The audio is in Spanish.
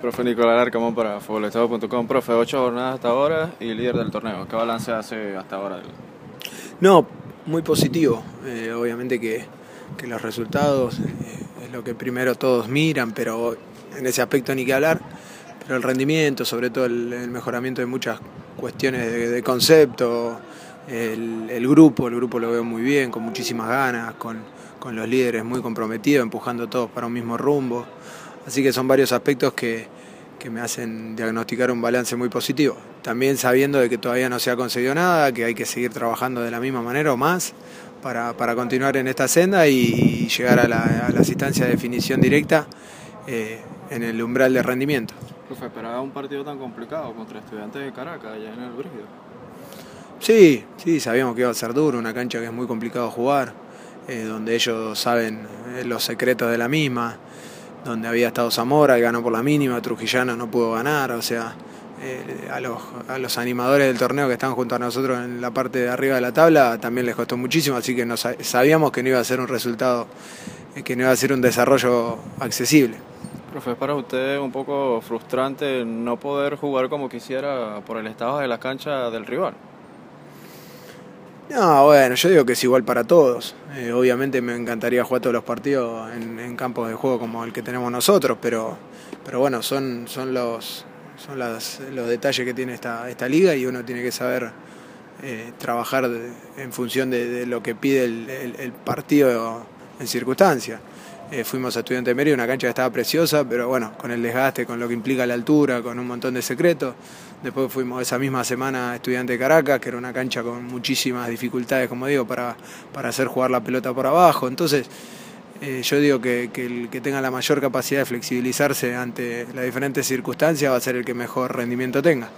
Profe Nicolás Arcamón para futbolestado.com. Profe, ocho jornadas hasta ahora y líder del torneo. ¿Qué balance hace hasta ahora? No, muy positivo. Eh, obviamente que, que, los resultados eh, es lo que primero todos miran, pero en ese aspecto ni que hablar. Pero el rendimiento, sobre todo el, mejoramiento de muchas cuestiones de, concepto, el, el, grupo, el grupo lo veo muy bien, con muchísimas ganas, con, con los líderes muy comprometidos, empujando todos para un mismo rumbo. Así que son varios aspectos que, que me hacen diagnosticar un balance muy positivo. También sabiendo de que todavía no se ha conseguido nada, que hay que seguir trabajando de la misma manera o más para, para continuar en esta senda y, llegar a, la, a las instancias de definición directa eh, en el umbral de rendimiento. Profe, esperaba un partido tan complicado contra estudiantes de Caracas, allá en el Brígido. Sí, sí, sabíamos que iba a ser duro, una cancha que es muy complicado jugar, eh, donde ellos saben eh, los secretos de la misma donde había estado Zamora y ganó por la mínima, Trujillano no pudo ganar, o sea, eh, a, los, a, los, animadores del torneo que están junto a nosotros en la parte de arriba de la tabla también les costó muchísimo, así que nos, sabíamos que no iba a ser un resultado, eh, que no iba a ser un desarrollo accesible. Profe, es para usted un poco frustrante no poder jugar como quisiera por el estado de la cancha del rival. No, bueno, yo digo que es igual para todos. Eh, obviamente me encantaría jugar todos los partidos en, campos de juego como el que tenemos nosotros, pero, pero bueno, son, son, los, son las, los detalles que tiene esta, esta liga y uno tiene que saber eh, trabajar en función de, lo que pide el, el, el partido en circunstancias. Eh, fuimos a Estudiante de Mérida, una cancha que estaba preciosa, pero bueno, con el desgaste, con lo que implica la altura, con un montón de secretos. Después fuimos esa misma semana a Estudiante de Caracas, que era una cancha con muchísimas dificultades, como digo, para, para hacer jugar la pelota por abajo. Entonces, eh, yo digo que, que, el que tenga la mayor capacidad de flexibilizarse ante las diferentes circunstancias va a ser el que mejor rendimiento tenga.